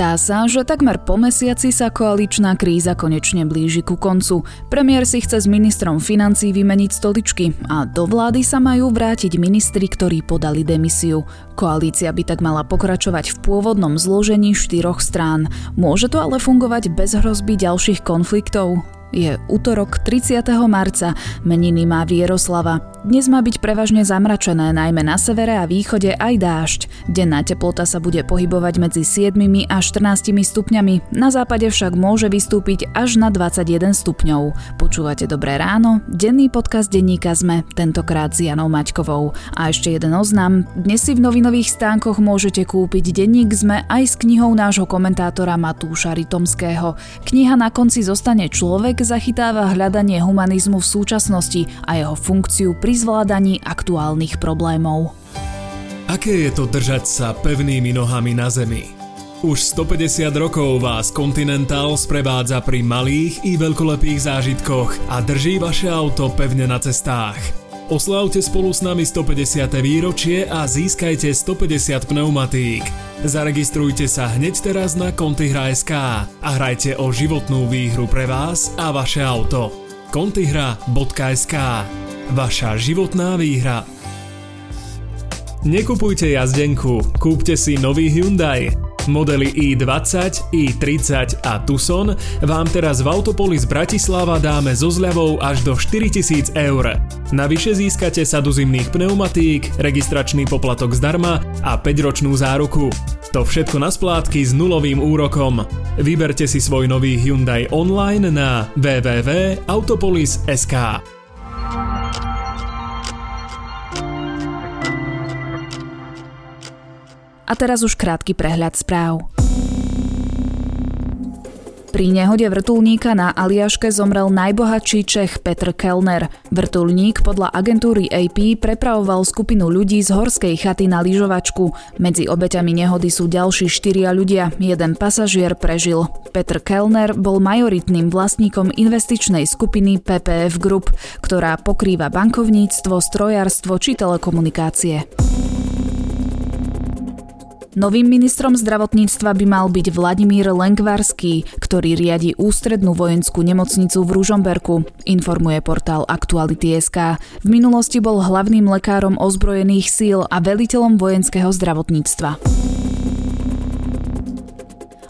Zdá sa, že takmer po mesiaci sa koaličná kríza konečne blíži ku koncu. Premiér si chce s ministrom financí vymeniť stoličky a do vlády sa majú vrátiť ministri, ktorí podali demisiu. Koalícia by tak mala pokračovať v pôvodnom zložení štyroch strán. Môže to ale fungovať bez hrozby ďalších konfliktov? Je útorok 30. marca, meniny má Vieroslava. Dnes má byť prevažne zamračené, najmä na severe a východe aj dážď. Denná teplota sa bude pohybovať medzi 7 a 14 stupňami, na západe však môže vystúpiť až na 21 stupňov. Počúvate Dobré ráno, denný podcast denníka sme, tentokrát s Janou Maťkovou. A ešte jeden oznam, dnes si v novinových stánkoch môžete kúpiť denník sme aj s knihou nášho komentátora Matúša Ritomského. Kniha na konci zostane človek, zachytáva hľadanie humanizmu v súčasnosti a jeho funkciu pri zvládaní aktuálnych problémov. Aké je to držať sa pevnými nohami na zemi? Už 150 rokov vás Continental sprevádza pri malých i veľkolepých zážitkoch a drží vaše auto pevne na cestách. Oslávte spolu s nami 150. výročie a získajte 150 pneumatík. Zaregistrujte sa hneď teraz na Contigra.sk a hrajte o životnú výhru pre vás a vaše auto. Contigra.sk Vaša životná výhra. Nekupujte jazdenku, kúpte si nový Hyundai. Modely i20, i30 a Tucson vám teraz v Autopolis Bratislava dáme so zľavou až do 4000 eur. Navyše získate sadu zimných pneumatík, registračný poplatok zdarma a 5-ročnú záruku. To všetko na splátky s nulovým úrokom. Vyberte si svoj nový Hyundai online na www.autopolis.sk. A teraz už krátky prehľad správ. Pri nehode vrtulníka na Aliaške zomrel najbohatší Čech Petr Kellner. Vrtulník podľa agentúry AP prepravoval skupinu ľudí z horskej chaty na lyžovačku. Medzi obeťami nehody sú ďalší štyria ľudia, jeden pasažier prežil. Petr Kellner bol majoritným vlastníkom investičnej skupiny PPF Group, ktorá pokrýva bankovníctvo, strojárstvo či telekomunikácie. Novým ministrom zdravotníctva by mal byť Vladimír Lengvarský, ktorý riadi ústrednú vojenskú nemocnicu v Ružomberku, informuje portál Aktuality.sk. V minulosti bol hlavným lekárom ozbrojených síl a veliteľom vojenského zdravotníctva.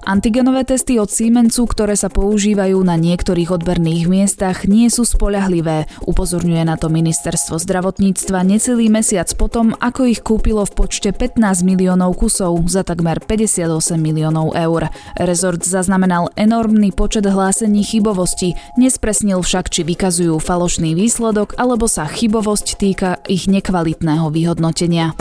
Antigenové testy od Siemensu, ktoré sa používajú na niektorých odberných miestach, nie sú spoľahlivé, upozorňuje na to ministerstvo zdravotníctva necelý mesiac potom, ako ich kúpilo v počte 15 miliónov kusov za takmer 58 miliónov eur. Rezort zaznamenal enormný počet hlásení chybovosti, nespresnil však, či vykazujú falošný výsledok alebo sa chybovosť týka ich nekvalitného vyhodnotenia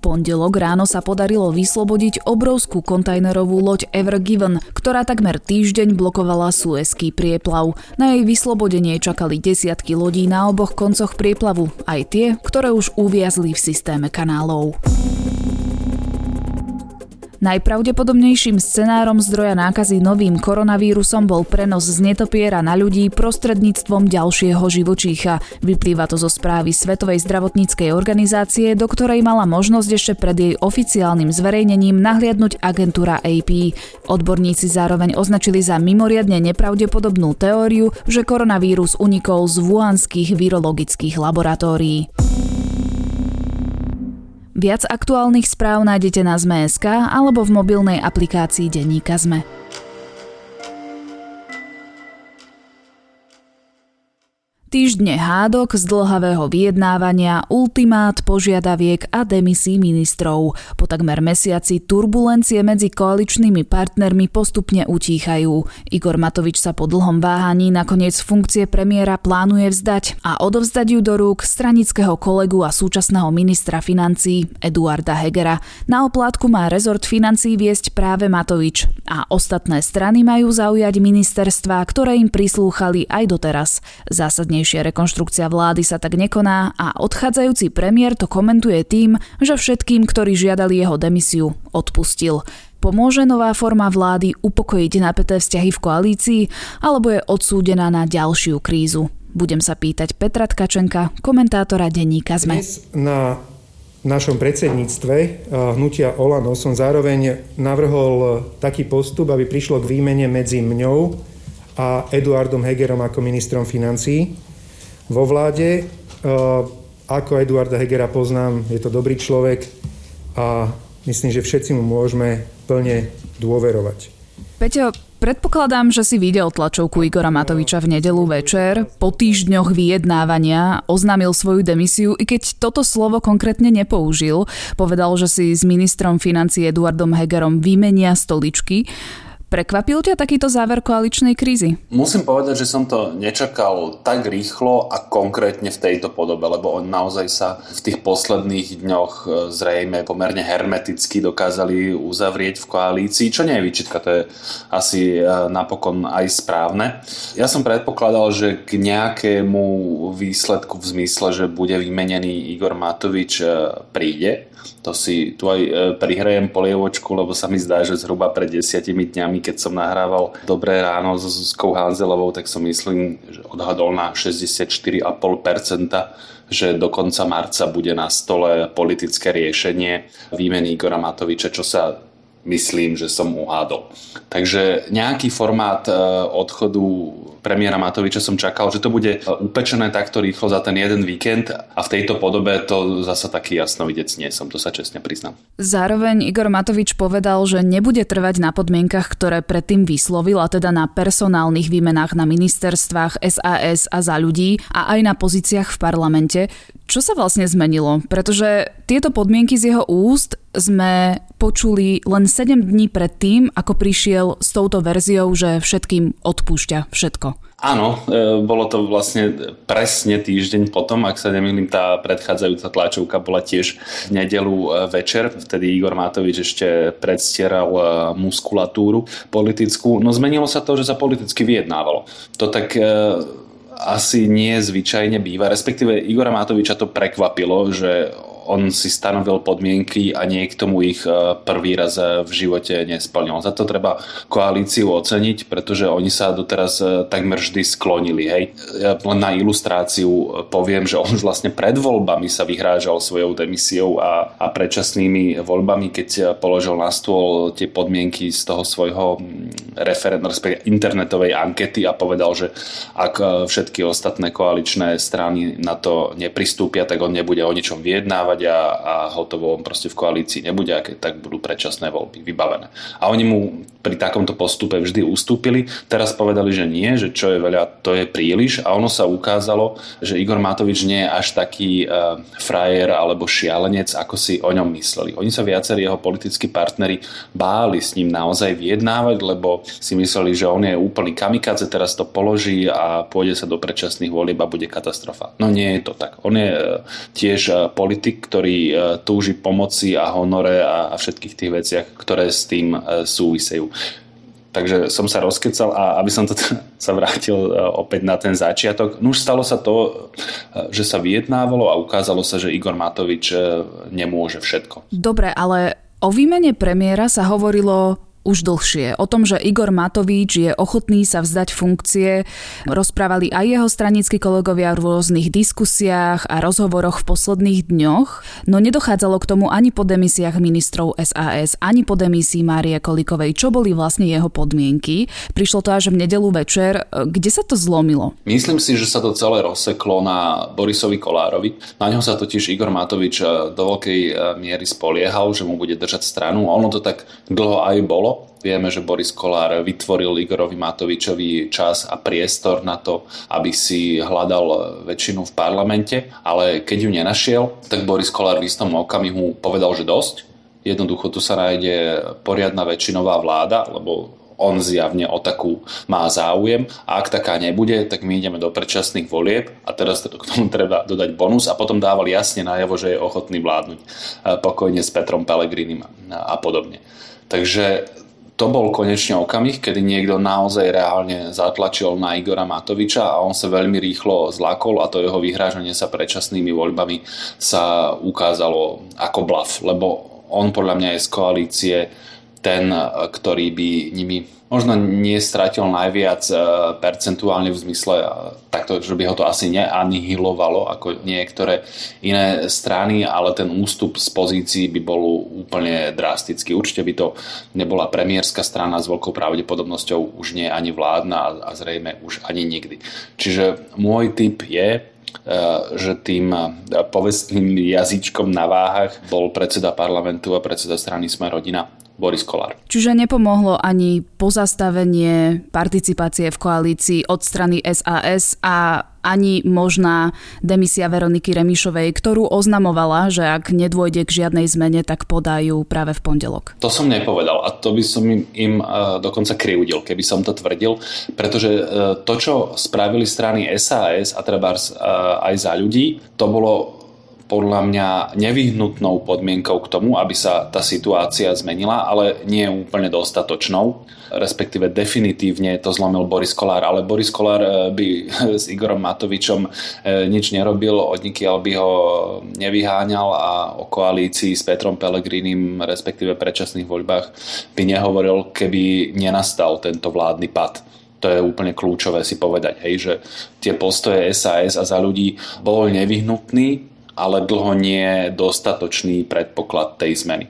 pondelok ráno sa podarilo vyslobodiť obrovskú kontajnerovú loď Ever Given, ktorá takmer týždeň blokovala Suezký prieplav. Na jej vyslobodenie čakali desiatky lodí na oboch koncoch prieplavu, aj tie, ktoré už uviazli v systéme kanálov. Najpravdepodobnejším scenárom zdroja nákazy novým koronavírusom bol prenos z netopiera na ľudí prostredníctvom ďalšieho živočícha. Vyplýva to zo správy Svetovej zdravotníckej organizácie, do ktorej mala možnosť ešte pred jej oficiálnym zverejnením nahliadnúť agentúra AP. Odborníci zároveň označili za mimoriadne nepravdepodobnú teóriu, že koronavírus unikol z vuanských virologických laboratórií. Viac aktuálnych správ nájdete na Zme.sk alebo v mobilnej aplikácii Denníka Zme. Týždne hádok, zdlhavého vyjednávania, ultimát, požiadaviek a demisí ministrov. Po takmer mesiaci turbulencie medzi koaličnými partnermi postupne utíchajú. Igor Matovič sa po dlhom váhaní nakoniec funkcie premiéra plánuje vzdať a odovzdať ju do rúk stranického kolegu a súčasného ministra financí Eduarda Hegera. Na oplátku má rezort financí viesť práve Matovič a ostatné strany majú zaujať ministerstva, ktoré im prislúchali aj doteraz. Zásadne Dôkladnejšia rekonštrukcia vlády sa tak nekoná a odchádzajúci premiér to komentuje tým, že všetkým, ktorí žiadali jeho demisiu, odpustil. Pomôže nová forma vlády upokojiť napäté vzťahy v koalícii alebo je odsúdená na ďalšiu krízu? Budem sa pýtať Petra Tkačenka, komentátora denníka ZME. Dnes na našom predsedníctve eh, hnutia Olano som zároveň navrhol taký postup, aby prišlo k výmene medzi mňou a Eduardom Hegerom ako ministrom financií vo vláde. Eh, ako Eduarda Hegera poznám, je to dobrý človek a myslím, že všetci mu môžeme plne dôverovať. Peťo, Predpokladám, že si videl tlačovku Igora Matoviča v nedelu večer. Po týždňoch vyjednávania oznámil svoju demisiu, i keď toto slovo konkrétne nepoužil. Povedal, že si s ministrom financí Eduardom Hegerom vymenia stoličky. Prekvapil ťa takýto záver koaličnej krízy? Musím povedať, že som to nečakal tak rýchlo a konkrétne v tejto podobe, lebo on naozaj sa v tých posledných dňoch e, zrejme pomerne hermeticky dokázali uzavrieť v koalícii, čo nie je výčitka, to je asi e, napokon aj správne. Ja som predpokladal, že k nejakému výsledku v zmysle, že bude vymenený Igor Matovič e, príde, to si tu aj prihrajem polievočku, lebo sa mi zdá, že zhruba pred desiatimi dňami, keď som nahrával Dobré ráno s Zuzkou Hanzelovou, tak som myslím, že odhadol na 64,5%, že do konca marca bude na stole politické riešenie výmeny Igora Matoviča, čo sa myslím, že som uhádol. Takže nejaký formát e, odchodu premiéra Matoviča som čakal, že to bude upečené takto rýchlo za ten jeden víkend a v tejto podobe to zasa taký jasnovidec nie som, to sa čestne priznám. Zároveň Igor Matovič povedal, že nebude trvať na podmienkach, ktoré predtým vyslovil, a teda na personálnych výmenách na ministerstvách SAS a za ľudí a aj na pozíciách v parlamente. Čo sa vlastne zmenilo? Pretože tieto podmienky z jeho úst sme počuli len 7 dní pred tým, ako prišiel s touto verziou, že všetkým odpúšťa všetko. Áno, e, bolo to vlastne presne týždeň potom, ak sa nemýlim, tá predchádzajúca tlačovka bola tiež v nedelu e, večer, vtedy Igor Matovič ešte predstieral e, muskulatúru politickú. No zmenilo sa to, že sa politicky vyjednávalo. To tak asi nie zvyčajne býva, respektíve Igora Matoviča to prekvapilo, že on si stanovil podmienky a nie k tomu ich e, prvý raz e, v živote nesplnil. Za to treba koalíciu oceniť, pretože oni sa doteraz e, takmer vždy sklonili. Hej. Len na ilustráciu poviem, že on vlastne pred voľbami sa vyhrážal svojou demisiou a, a predčasnými voľbami, keď položil na stôl tie podmienky z toho svojho referent, internetovej ankety a povedal, že ak všetky ostatné koaličné strany na to nepristúpia, tak on nebude o ničom vyjednávať a, a hotovo, on proste v koalícii nebude, aké tak budú predčasné voľby vybavené. A oni mu pri takomto postupe vždy ustúpili, teraz povedali, že nie, že čo je veľa, to je príliš a ono sa ukázalo, že Igor Matovič nie je až taký uh, frajer alebo šialenec, ako si o ňom mysleli. Oni sa viacerí jeho politickí partnery báli s ním naozaj vyjednávať, lebo si mysleli, že on je úplný kamikaze, teraz to položí a pôjde sa do predčasných volieb a bude katastrofa. No nie je to tak. On je uh, tiež uh, ktorý e, túži pomoci a honore a, a všetkých tých veciach, ktoré s tým e, súvisejú. Takže som sa rozkecal a aby som to sa vrátil e, opäť na ten začiatok. No už stalo sa to, že sa vyjednávalo a ukázalo sa, že Igor Matovič nemôže všetko. Dobre, ale o výmene premiéra sa hovorilo už dlhšie. O tom, že Igor Matovič je ochotný sa vzdať funkcie, rozprávali aj jeho stranickí kolegovia v rôznych diskusiách a rozhovoroch v posledných dňoch, no nedochádzalo k tomu ani po demisiách ministrov SAS, ani po demisii Márie Kolikovej, čo boli vlastne jeho podmienky. Prišlo to až v nedelu večer. Kde sa to zlomilo? Myslím si, že sa to celé rozseklo na Borisovi Kolárovi. Na ňo sa totiž Igor Matovič do veľkej e, miery spoliehal, že mu bude držať stranu. Ono to tak dlho aj bolo Vieme, že Boris Kolár vytvoril Igorovi Matovičovi čas a priestor na to, aby si hľadal väčšinu v parlamente, ale keď ju nenašiel, tak Boris Kolár v istom okamihu povedal, že dosť. Jednoducho tu sa nájde poriadna väčšinová vláda, lebo on zjavne o takú má záujem a ak taká nebude, tak my ideme do predčasných volieb a teraz k tomu treba dodať bonus a potom dával jasne najavo, že je ochotný vládnuť pokojne s Petrom Pelegrinim a podobne. Takže to bol konečne okamih, kedy niekto naozaj reálne zatlačil na Igora Matoviča a on sa veľmi rýchlo zlakol a to jeho vyhrážanie sa predčasnými voľbami sa ukázalo ako blav, lebo on podľa mňa je z koalície ten, ktorý by nimi možno nie stratil najviac e, percentuálne v zmysle e, takto, že by ho to asi neanihilovalo ako niektoré iné strany, ale ten ústup z pozícií by bol úplne drastický. Určite by to nebola premiérska strana s veľkou pravdepodobnosťou už nie ani vládna a zrejme už ani nikdy. Čiže môj tip je, e, že tým povestným jazyčkom na váhach bol predseda parlamentu a predseda strany Sme rodina Boris Kolár. Čiže nepomohlo ani pozastavenie participácie v koalícii od strany SAS a ani možná demisia Veroniky Remišovej, ktorú oznamovala, že ak nedôjde k žiadnej zmene, tak podajú práve v pondelok. To som nepovedal a to by som im, im dokonca kriudil, keby som to tvrdil, pretože e, to, čo spravili strany SAS a treba aj za ľudí, to bolo podľa mňa nevyhnutnou podmienkou k tomu, aby sa tá situácia zmenila, ale nie úplne dostatočnou. Respektíve definitívne to zlomil Boris Kolár, ale Boris Kolár eh, by s Igorom Matovičom eh, nič nerobil, odnikiaľ by ho nevyháňal a o koalícii s Petrom Pelegrinim, respektíve predčasných voľbách by nehovoril, keby nenastal tento vládny pad to je úplne kľúčové si povedať, hej, že tie postoje SAS a za ľudí bol nevyhnutný, ale dlho nie dostatočný predpoklad tej zmeny.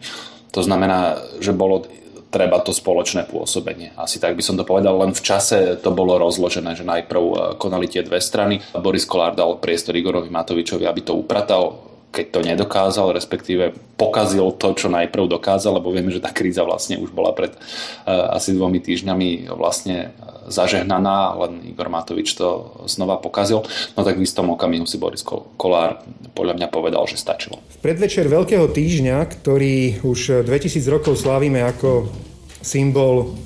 To znamená, že bolo treba to spoločné pôsobenie. Asi tak by som to povedal, len v čase to bolo rozložené, že najprv e, konali tie dve strany. Boris Kolár dal priestor Igorovi Matovičovi, aby to upratal keď to nedokázal, respektíve pokazil to, čo najprv dokázal, lebo vieme, že tá kríza vlastne už bola pred uh, asi dvomi týždňami vlastne zažehnaná, len Igor Matovič to znova pokazil, no tak v istom okamihu si Boris Kolár podľa mňa povedal, že stačilo. V predvečer Veľkého týždňa, ktorý už 2000 rokov slávime ako symbol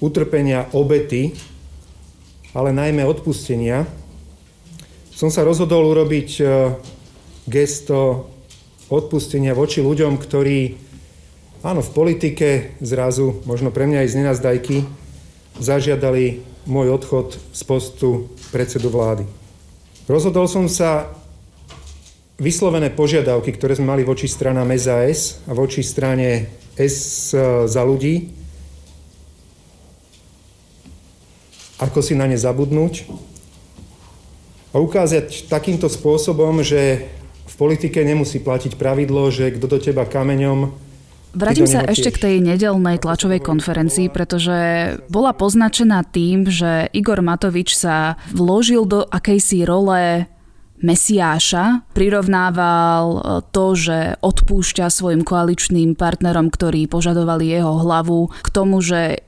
utrpenia obety, ale najmä odpustenia, som sa rozhodol urobiť e, gesto odpustenia voči ľuďom, ktorí, áno, v politike zrazu, možno pre mňa aj z nenazdajky, zažiadali môj odchod z postu predsedu vlády. Rozhodol som sa vyslovené požiadavky, ktoré sme mali voči stranám SAS a voči strane S za ľudí, ako si na ne zabudnúť a ukázať takýmto spôsobom, že v politike nemusí platiť pravidlo, že kto do teba kameňom, Vrátim sa ešte k tej nedelnej tlačovej konferencii, pretože bola poznačená tým, že Igor Matovič sa vložil do akejsi role Mesiáša, prirovnával e, to, že odpúšťa svojim koaličným partnerom, ktorí požadovali jeho hlavu, k tomu, že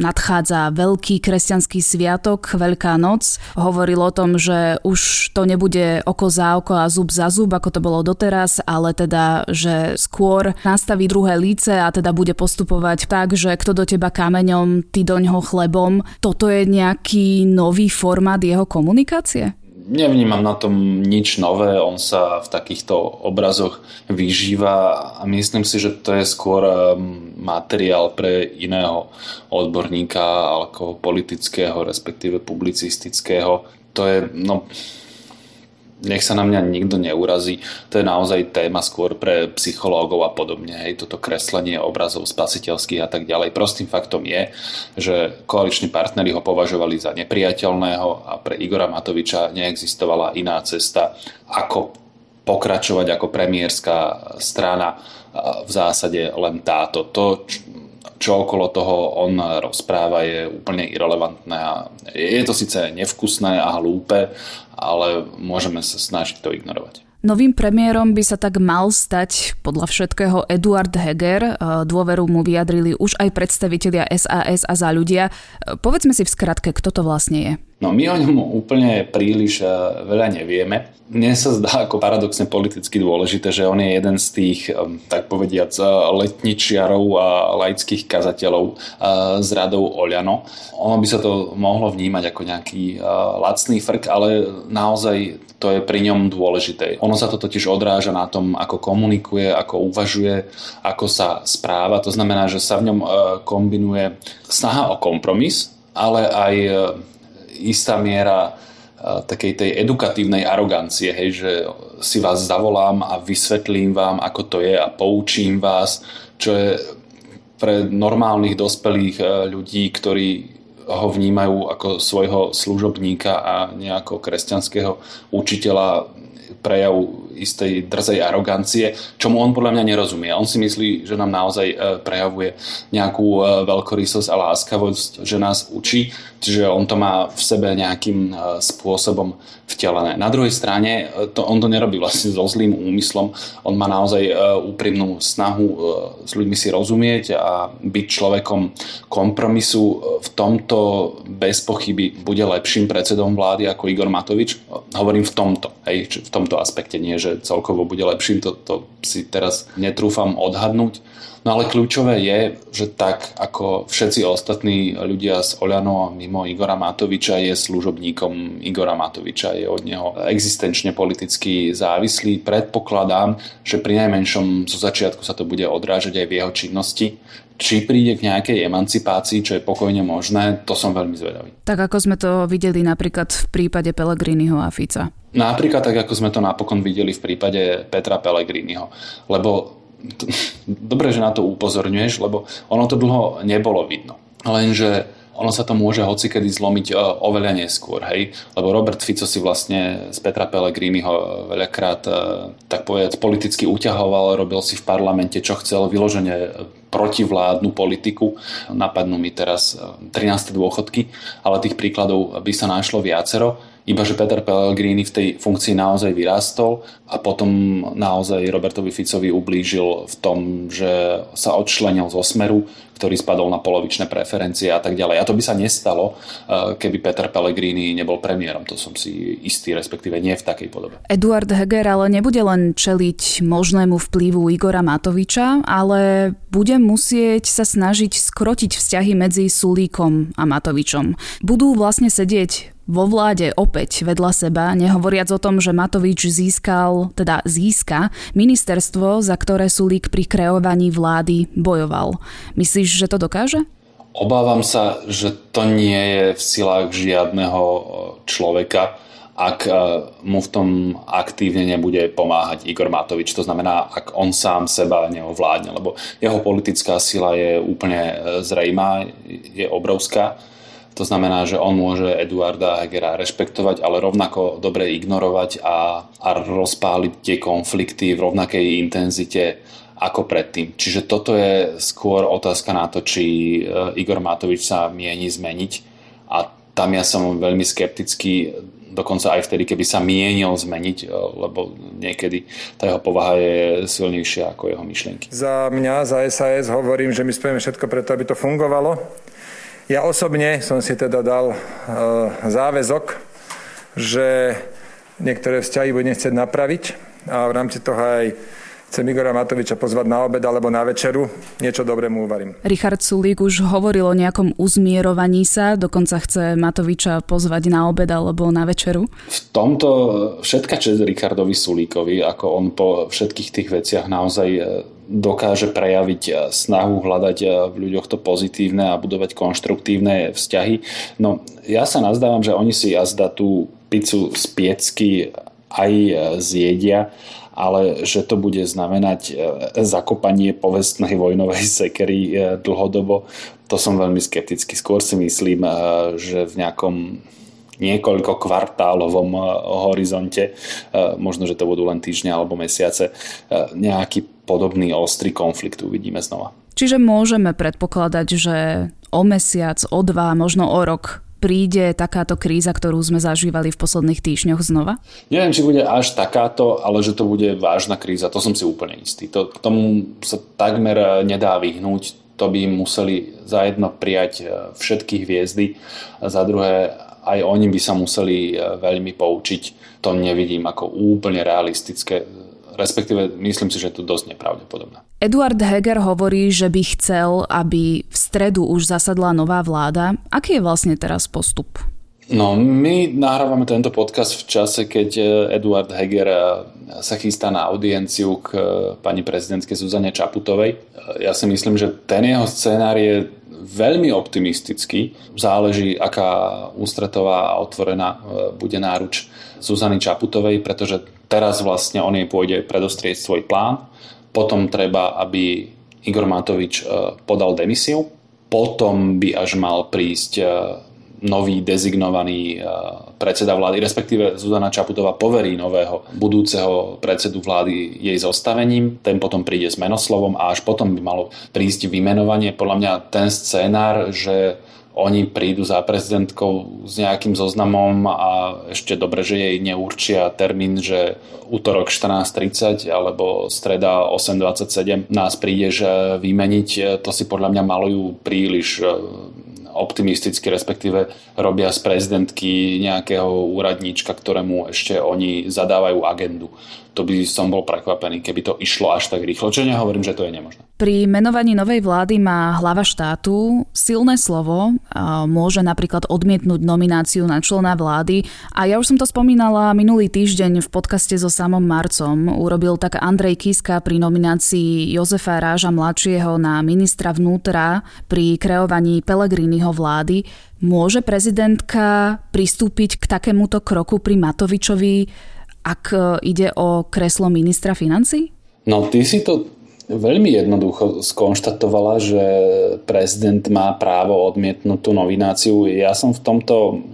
nadchádza veľký kresťanský sviatok, Veľká noc. Hovoril o tom, že už to nebude oko za oko a zub za zub, ako to bolo doteraz, ale teda, že skôr nastaví druhé líce a teda bude postupovať tak, že kto do teba kameňom, ty do ňoho chlebom. Toto je nejaký nový formát jeho komunikácie? Nevnímam na tom nič nové, on sa v takýchto obrazoch vyžíva a myslím si, že to je skôr um, materiál pre iného odborníka ako politického, respektíve publicistického. To je, no, nech sa na mňa nikto neurazí. To je naozaj téma skôr pre psychológov a podobne. Hej, toto kreslenie obrazov spasiteľských a tak ďalej. Prostým faktom je, že koaliční partnery ho považovali za nepriateľného a pre Igora Matoviča neexistovala iná cesta, ako pokračovať ako premiérska strana v zásade len táto. To, čo okolo toho on rozpráva, je úplne irrelevantné a je to síce nevkusné a hlúpe, ale môžeme sa snažiť to ignorovať. Novým premiérom by sa tak mal stať podľa všetkého Eduard Heger. Dôveru mu vyjadrili už aj predstavitelia SAS a za ľudia. Povedzme si v skratke, kto to vlastne je. No my o ňom úplne príliš veľa nevieme mne sa zdá ako paradoxne politicky dôležité, že on je jeden z tých, um, tak povediac, uh, letničiarov a laických kazateľov z radou Oľano. Ono by sa to mohlo vnímať ako nejaký lacný frk, ale naozaj to je pri ňom dôležité. Ono sa to totiž odráža na tom, ako komunikuje, ako uvažuje, ako sa správa. To znamená, že sa v ňom kombinuje snaha o kompromis, ale aj istá miera takej tej edukatívnej arogancie, hej, že si vás zavolám a vysvetlím vám, ako to je a poučím vás, čo je pre normálnych dospelých ľudí, ktorí ho vnímajú ako svojho služobníka a nejako kresťanského učiteľa prejav istej drzej arogancie, čomu on podľa mňa nerozumie. On si myslí, že nám naozaj e, prejavuje nejakú e, veľkorysosť a láskavosť, že nás učí, čiže on to má v sebe nejakým e, spôsobom vtelené. Na druhej strane to, on to nerobí vlastne so zlým úmyslom, on má naozaj úprimnú snahu s ľuďmi si rozumieť a byť človekom kompromisu. V tomto bez pochyby bude lepším predsedom vlády ako Igor Matovič. Hovorím v tomto, hej, v tomto aspekte, nie že celkovo bude lepším, to, to si teraz netrúfam odhadnúť. No ale kľúčové je, že tak ako všetci ostatní ľudia z Oľano mimo Igora Matoviča je služobníkom Igora Matoviča, je od neho existenčne politicky závislý. Predpokladám, že pri najmenšom zo začiatku sa to bude odrážať aj v jeho činnosti. Či príde k nejakej emancipácii, čo je pokojne možné, to som veľmi zvedavý. Tak ako sme to videli napríklad v prípade Pelegriniho a Fica. Napríklad tak, ako sme to napokon videli v prípade Petra Pelegriniho. Lebo dobre, že na to upozorňuješ, lebo ono to dlho nebolo vidno. Lenže ono sa to môže hocikedy zlomiť e, oveľa neskôr, hej? Lebo Robert Fico si vlastne z Petra Pellegriniho veľakrát, e, tak povedať, politicky uťahoval, robil si v parlamente, čo chcel, vyložene protivládnu politiku. Napadnú mi teraz 13. E, dôchodky, ale tých príkladov by sa našlo viacero. Iba že Peter Pellegrini v tej funkcii naozaj vyrástol a potom naozaj Robertovi Ficovi ublížil v tom, že sa odčlenil zo smeru, ktorý spadol na polovičné preferencie a tak ďalej. A to by sa nestalo, eh, keby Peter Pellegrini nebol premiérom. To som si istý, respektíve nie v takej podobe. Eduard Heger ale nebude len čeliť možnému vplyvu Igora Matoviča, ale bude musieť sa snažiť skrotiť vzťahy medzi Sulíkom a Matovičom. Budú vlastne sedieť vo vláde opäť vedľa seba, nehovoriac o tom, že Matovič získal, teda získa ministerstvo, za ktoré Sulík pri kreovaní vlády bojoval. Myslíš, že to dokáže? Obávam sa, že to nie je v silách žiadneho e, človeka, ak e, mu v tom aktívne nebude pomáhať Igor Matovič. To znamená, ak on sám seba neovládne, lebo jeho politická sila je úplne e, zrejmá, je obrovská to znamená, že on môže Eduarda Hegera rešpektovať, ale rovnako dobre ignorovať a, a rozpáliť tie konflikty v rovnakej intenzite ako predtým. Čiže toto je skôr otázka na to, či e, Igor Matovič sa mieni zmeniť a tam ja som veľmi skeptický, dokonca aj vtedy, keby sa mienil zmeniť, e, lebo niekedy tá jeho povaha je silnejšia ako jeho myšlienky. Za mňa, za SAS hovorím, že my spravíme všetko preto, aby to fungovalo ja osobne som si teda dal e, záväzok, že niektoré vzťahy budem chcieť napraviť a v rámci toho aj chcem Igora Matoviča pozvať na obed alebo na večeru, niečo dobré mu uvarím. Richard Sulík už hovoril o nejakom uzmierovaní sa, dokonca chce Matoviča pozvať na obed alebo na večeru. V tomto všetka čest Richardovi Sulíkovi, ako on po všetkých tých veciach naozaj e, dokáže prejaviť eh, snahu hľadať eh, v ľuďoch to pozitívne a budovať konštruktívne vzťahy. No ja sa nazdávam, že oni si jazda tú pizzu z piecky aj eh, zjedia, ale že to bude znamenať zakopanie povestnej vojnovej sekery dlhodobo, to som veľmi skeptický. Skôr si myslím, že v nejakom niekoľko kvartálovom horizonte, možno, že to budú len týždne alebo mesiace, nejaký podobný ostrý konflikt uvidíme znova. Čiže môžeme predpokladať, že o mesiac, o dva, možno o rok príde takáto kríza, ktorú sme zažívali v posledných týždňoch znova? Neviem, či bude až takáto, ale že to bude vážna kríza, to som si úplne istý. To, k tomu sa takmer nedá vyhnúť, to by museli za jedno prijať e, všetky hviezdy, a za druhé aj oni by sa museli e, veľmi poučiť. To nevidím ako úplne realistické respektíve myslím si, že je to dosť nepravdepodobné. Eduard Heger hovorí, že by chcel, aby v stredu už zasadla nová vláda. Aký je vlastne teraz postup? No, my nahrávame tento podcast v čase, keď e, Eduard Heger e, sa chystá na audienciu k e, pani prezidentke Zuzane Čaputovej. Ja si myslím, že ten jeho scenár je veľmi optimistický. Záleží, aká ústretová a otvorená bude náruč Zuzany Čaputovej, pretože teraz vlastne on jej pôjde predostrieť svoj plán. Potom treba, aby Igor Matovič podal demisiu, potom by až mal prísť nový dezignovaný e, predseda vlády, respektíve Zuzana Čaputová poverí nového budúceho predsedu vlády jej zostavením, ten potom príde s menoslovom a až potom by malo prísť vymenovanie. Podľa mňa ten scénár, že oni prídu za prezidentkou s nejakým zoznamom a ešte dobre, že jej neurčia termín, že útorok 14.30 alebo streda 8.27 nás prídeš vymeniť, to si podľa mňa malujú príliš optimisticky, respektíve robia z prezidentky nejakého úradníčka, ktorému ešte oni zadávajú agendu to by som bol prekvapený, keby to išlo až tak rýchlo. Čo nehovorím, že to je nemožné. Pri menovaní novej vlády má hlava štátu silné slovo, môže napríklad odmietnúť nomináciu na člena vlády a ja už som to spomínala minulý týždeň v podcaste so samom Marcom. Urobil tak Andrej Kiska pri nominácii Jozefa Ráža mladšieho na ministra vnútra pri kreovaní Pelegriniho vlády. Môže prezidentka pristúpiť k takémuto kroku pri Matovičovi ak e, ide o kreslo ministra financí? No, ty si to veľmi jednoducho skonštatovala, že prezident má právo odmietnúť tú novináciu. Ja som v tomto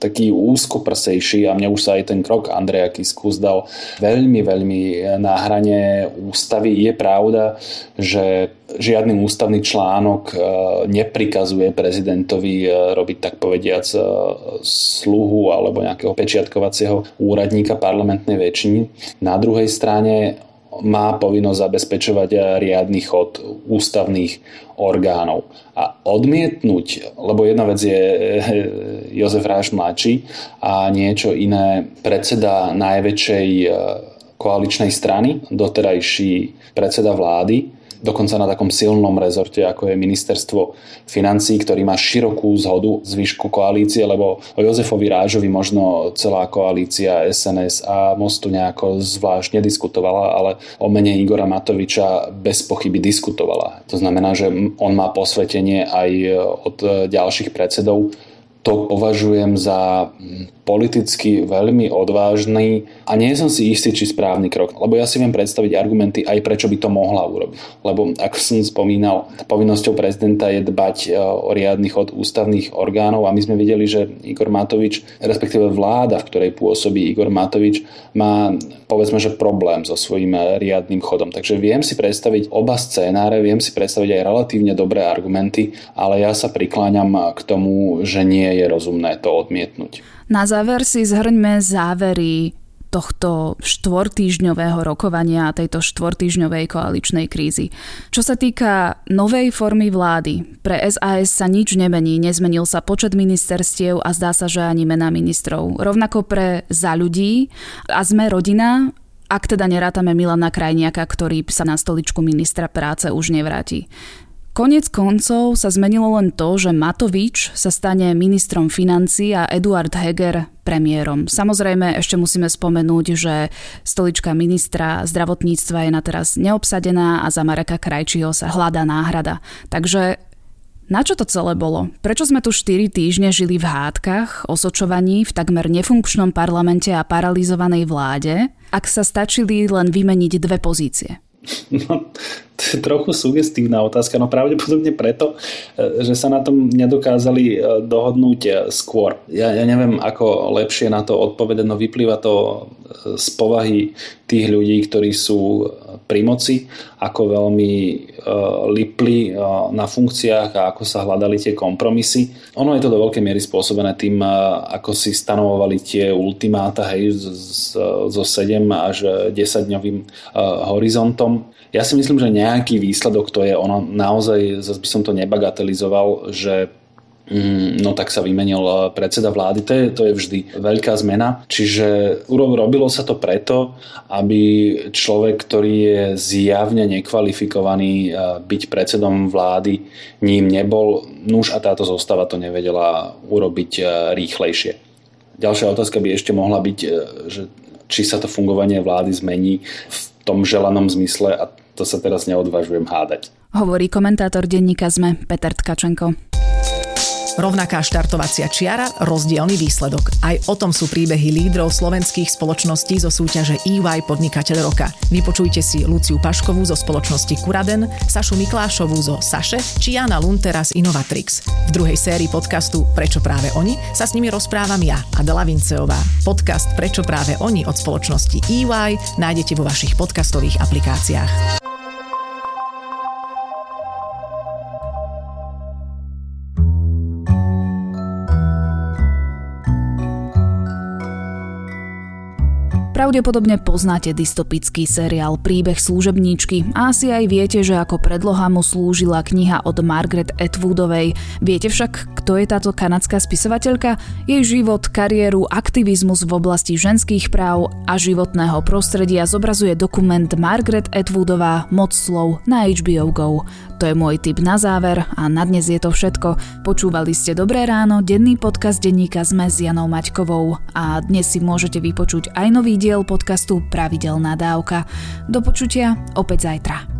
taký úzkoprsejší a mne už sa aj ten krok Andreja Kisku zdal veľmi, veľmi na hrane ústavy. Je pravda, že žiadny ústavný článok e, neprikazuje prezidentovi e, robiť tak povediac e, sluhu alebo nejakého pečiatkovacieho úradníka parlamentnej väčšiny. Na druhej strane má povinnosť zabezpečovať riadny chod ústavných orgánov. A odmietnúť, lebo jedna vec je Jozef Ráš mladší a niečo iné predseda najväčšej koaličnej strany, doterajší predseda vlády, dokonca na takom silnom rezorte, ako je ministerstvo financí, ktorý má širokú zhodu zvyšku koalície, lebo o Jozefovi Rážovi možno celá koalícia SNS a Mostu nejako zvlášť nediskutovala, ale o mene Igora Matoviča bez pochyby diskutovala. To znamená, že on má posvetenie aj od ďalších predsedov to považujem za politicky veľmi odvážny a nie som si istý, či správny krok. Lebo ja si viem predstaviť argumenty aj prečo by to mohla urobiť. Lebo ako som spomínal, povinnosťou prezidenta je dbať e, o riadny chod ústavných orgánov a my sme videli, že Igor Matovič, respektíve vláda, v ktorej pôsobí Igor Matovič, má povedzme, že problém so svojím e, riadnym chodom. Takže viem si predstaviť oba scénáre, viem si predstaviť aj relatívne dobré argumenty, ale ja sa prikláňam k tomu, že nie je rozumné to odmietnúť. Na záver si zhrňme závery tohto štvortýžňového rokovania tejto štvortýžňovej koaličnej krízy. Čo sa týka novej formy vlády, pre SAS sa nič nemení, nezmenil sa počet ministerstiev a zdá sa, že ani mená ministrov. Rovnako pre za ľudí a sme rodina, ak teda nerátame Milana Krajniaka, ktorý sa na stoličku ministra práce už nevráti. Konec koncov sa zmenilo len to, že Matovič sa stane ministrom financí a Eduard Heger premiérom. Samozrejme, ešte musíme spomenúť, že stolička ministra zdravotníctva je na teraz neobsadená a za Mareka Krajčího sa hľadá náhrada. Takže na čo to celé bolo? Prečo sme tu 4 týždne žili v hádkach, osočovaní v takmer nefunkčnom parlamente a paralizovanej vláde, ak sa stačili len vymeniť dve pozície? No, trochu sugestívna otázka, no pravdepodobne preto, e, že sa na tom nedokázali e, dohodnúť e, skôr. Ja, ja neviem, ako lepšie na to odpovedať, no vyplýva to z povahy tých ľudí, ktorí sú pri moci, ako veľmi lipli na funkciách a ako sa hľadali tie kompromisy. Ono je to do veľkej miery spôsobené tým, ako si stanovovali tie ultimáta hej, zo 7 až 10 dňovým horizontom ja si myslím, že nejaký výsledok to je. Ono naozaj, zase by som to nebagatelizoval, že mm, no tak sa vymenil eh, predseda vlády, to je, to je vždy veľká zmena. Čiže robilo sa to preto, aby človek, ktorý je zjavne nekvalifikovaný eh, byť predsedom vlády, ním nebol, nuž a táto zostava to nevedela urobiť eh, rýchlejšie. Ďalšia otázka by ešte mohla byť, že či sa to fungovanie vlády zmení v tom želanom zmysle a to sa teraz neodvážujem hádať. Hovorí komentátor denníka ZME Peter Tkačenko. Rovnaká štartovacia čiara, rozdielny výsledok. Aj o tom sú príbehy lídrov slovenských spoločností zo súťaže EY Podnikateľ roka. Vypočujte si Luciu Paškovú zo spoločnosti Kuraden, Sašu Miklášovú zo Saše či Jana Luntera z Innovatrix. V druhej sérii podcastu Prečo práve oni sa s nimi rozprávam ja, Adela Vinceová. Podcast Prečo práve oni od spoločnosti EY nájdete vo vašich podcastových aplikáciách. Pravdepodobne poznáte dystopický seriál Príbeh služebníčky a asi aj viete, že ako predloha mu slúžila kniha od Margaret Atwoodovej. Viete však, kto je táto kanadská spisovateľka? Jej život, kariéru, aktivizmus v oblasti ženských práv a životného prostredia zobrazuje dokument Margaret Atwoodová Moc slov na HBO Go. To je môj tip na záver a na dnes je to všetko. Počúvali ste Dobré ráno, denný podcast denníka sme s Janou Maťkovou a dnes si môžete vypočuť aj nový diel podcastu Pravidelná dávka. Do počutia opäť zajtra.